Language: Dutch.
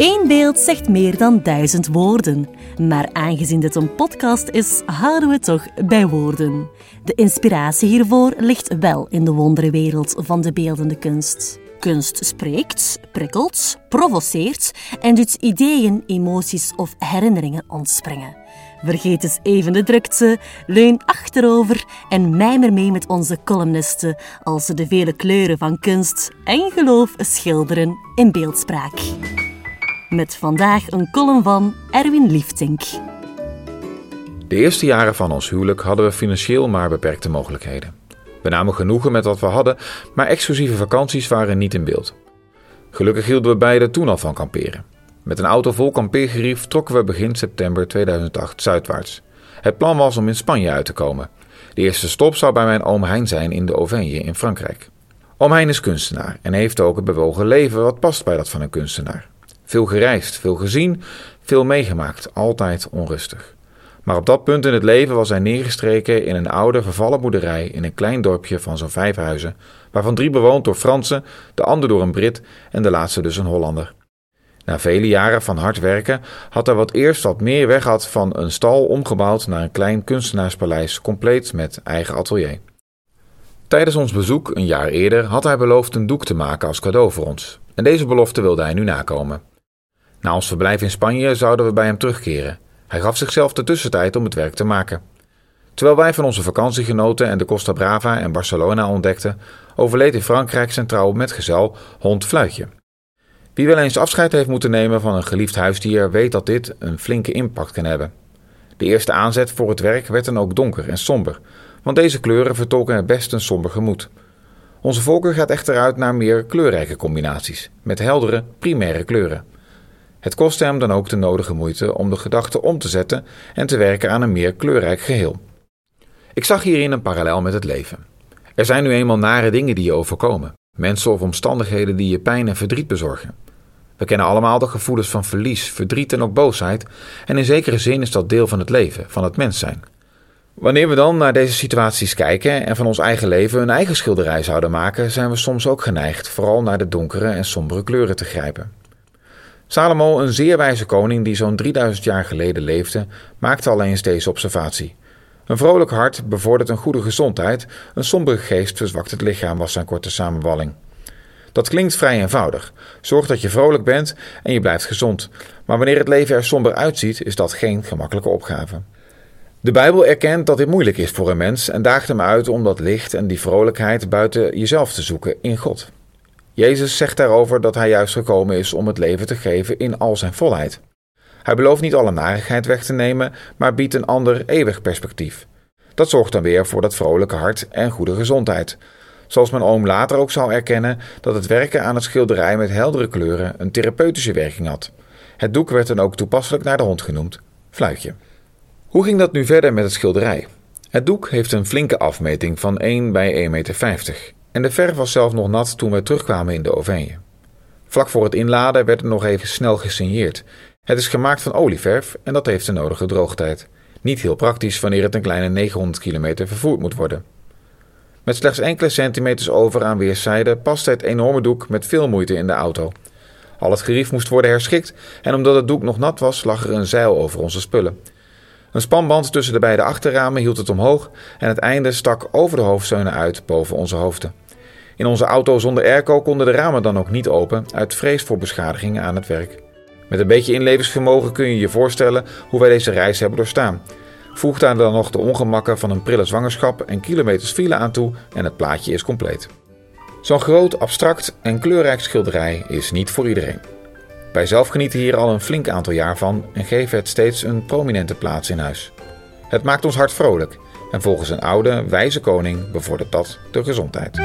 Eén beeld zegt meer dan duizend woorden. Maar aangezien dit een podcast is, houden we toch bij woorden. De inspiratie hiervoor ligt wel in de wonderenwereld van de beeldende kunst. Kunst spreekt, prikkelt, provoceert en doet ideeën, emoties of herinneringen ontspringen. Vergeet eens even de drukte, leun achterover en mijmer mee met onze columnisten als ze de vele kleuren van kunst en geloof schilderen in beeldspraak. Met vandaag een column van Erwin Lieftink. De eerste jaren van ons huwelijk hadden we financieel maar beperkte mogelijkheden. We namen genoegen met wat we hadden, maar exclusieve vakanties waren niet in beeld. Gelukkig hielden we beiden toen al van kamperen. Met een auto vol kampeergerief trokken we begin september 2008 zuidwaarts. Het plan was om in Spanje uit te komen. De eerste stop zou bij mijn oom Hein zijn in de Auvergne in Frankrijk. Oom Hein is kunstenaar en heeft ook het bewogen leven wat past bij dat van een kunstenaar. Veel gereisd, veel gezien, veel meegemaakt, altijd onrustig. Maar op dat punt in het leven was hij neergestreken in een oude vervallen boerderij in een klein dorpje van zo'n vijf huizen, waarvan drie bewoond door Fransen, de ander door een Brit en de laatste dus een Hollander. Na vele jaren van hard werken had hij wat eerst wat meer weg had van een stal omgebouwd naar een klein kunstenaarspaleis, compleet met eigen atelier. Tijdens ons bezoek een jaar eerder had hij beloofd een doek te maken als cadeau voor ons. En deze belofte wilde hij nu nakomen. Na ons verblijf in Spanje zouden we bij hem terugkeren. Hij gaf zichzelf de tussentijd om het werk te maken. Terwijl wij van onze vakantie genoten en de Costa Brava en Barcelona ontdekten, overleed in Frankrijk zijn trouwe metgezel hond Fluitje. Wie wel eens afscheid heeft moeten nemen van een geliefd huisdier, weet dat dit een flinke impact kan hebben. De eerste aanzet voor het werk werd dan ook donker en somber, want deze kleuren vertolken het best een somber gemoed. Onze voorkeur gaat echter uit naar meer kleurrijke combinaties, met heldere, primaire kleuren. Het kostte hem dan ook de nodige moeite om de gedachte om te zetten en te werken aan een meer kleurrijk geheel. Ik zag hierin een parallel met het leven. Er zijn nu eenmaal nare dingen die je overkomen, mensen of omstandigheden die je pijn en verdriet bezorgen. We kennen allemaal de gevoelens van verlies, verdriet en ook boosheid, en in zekere zin is dat deel van het leven, van het mens zijn. Wanneer we dan naar deze situaties kijken en van ons eigen leven een eigen schilderij zouden maken, zijn we soms ook geneigd vooral naar de donkere en sombere kleuren te grijpen. Salomo, een zeer wijze koning die zo'n 3000 jaar geleden leefde, maakte al eens deze observatie. Een vrolijk hart bevordert een goede gezondheid, een sombere geest verzwakt het lichaam, was zijn korte samenvalling. Dat klinkt vrij eenvoudig. Zorg dat je vrolijk bent en je blijft gezond. Maar wanneer het leven er somber uitziet, is dat geen gemakkelijke opgave. De Bijbel erkent dat dit moeilijk is voor een mens en daagt hem uit om dat licht en die vrolijkheid buiten jezelf te zoeken in God. Jezus zegt daarover dat hij juist gekomen is om het leven te geven in al zijn volheid. Hij belooft niet alle narigheid weg te nemen, maar biedt een ander eeuwig perspectief. Dat zorgt dan weer voor dat vrolijke hart en goede gezondheid. Zoals mijn oom later ook zal erkennen dat het werken aan het schilderij met heldere kleuren een therapeutische werking had. Het doek werd dan ook toepasselijk naar de hond genoemd, Fluitje. Hoe ging dat nu verder met het schilderij? Het doek heeft een flinke afmeting van 1 bij 1,50 meter en de verf was zelf nog nat toen we terugkwamen in de Auvergne. Vlak voor het inladen werd er nog even snel gesigneerd. Het is gemaakt van olieverf en dat heeft de nodige droogtijd. Niet heel praktisch wanneer het een kleine 900 kilometer vervoerd moet worden. Met slechts enkele centimeters over aan weerszijden paste het enorme doek met veel moeite in de auto. Al het gerief moest worden herschikt en omdat het doek nog nat was, lag er een zeil over onze spullen. Een spanband tussen de beide achterramen hield het omhoog en het einde stak over de hoofdsteunen uit boven onze hoofden. In onze auto zonder airco konden de ramen dan ook niet open uit vrees voor beschadigingen aan het werk. Met een beetje inlevingsvermogen kun je je voorstellen hoe wij deze reis hebben doorstaan. Voeg daar dan nog de ongemakken van een prille zwangerschap en kilometers file aan toe en het plaatje is compleet. Zo'n groot, abstract en kleurrijk schilderij is niet voor iedereen. Wij zelf genieten hier al een flink aantal jaar van en geven het steeds een prominente plaats in huis. Het maakt ons hart vrolijk en volgens een oude, wijze koning bevordert dat de gezondheid.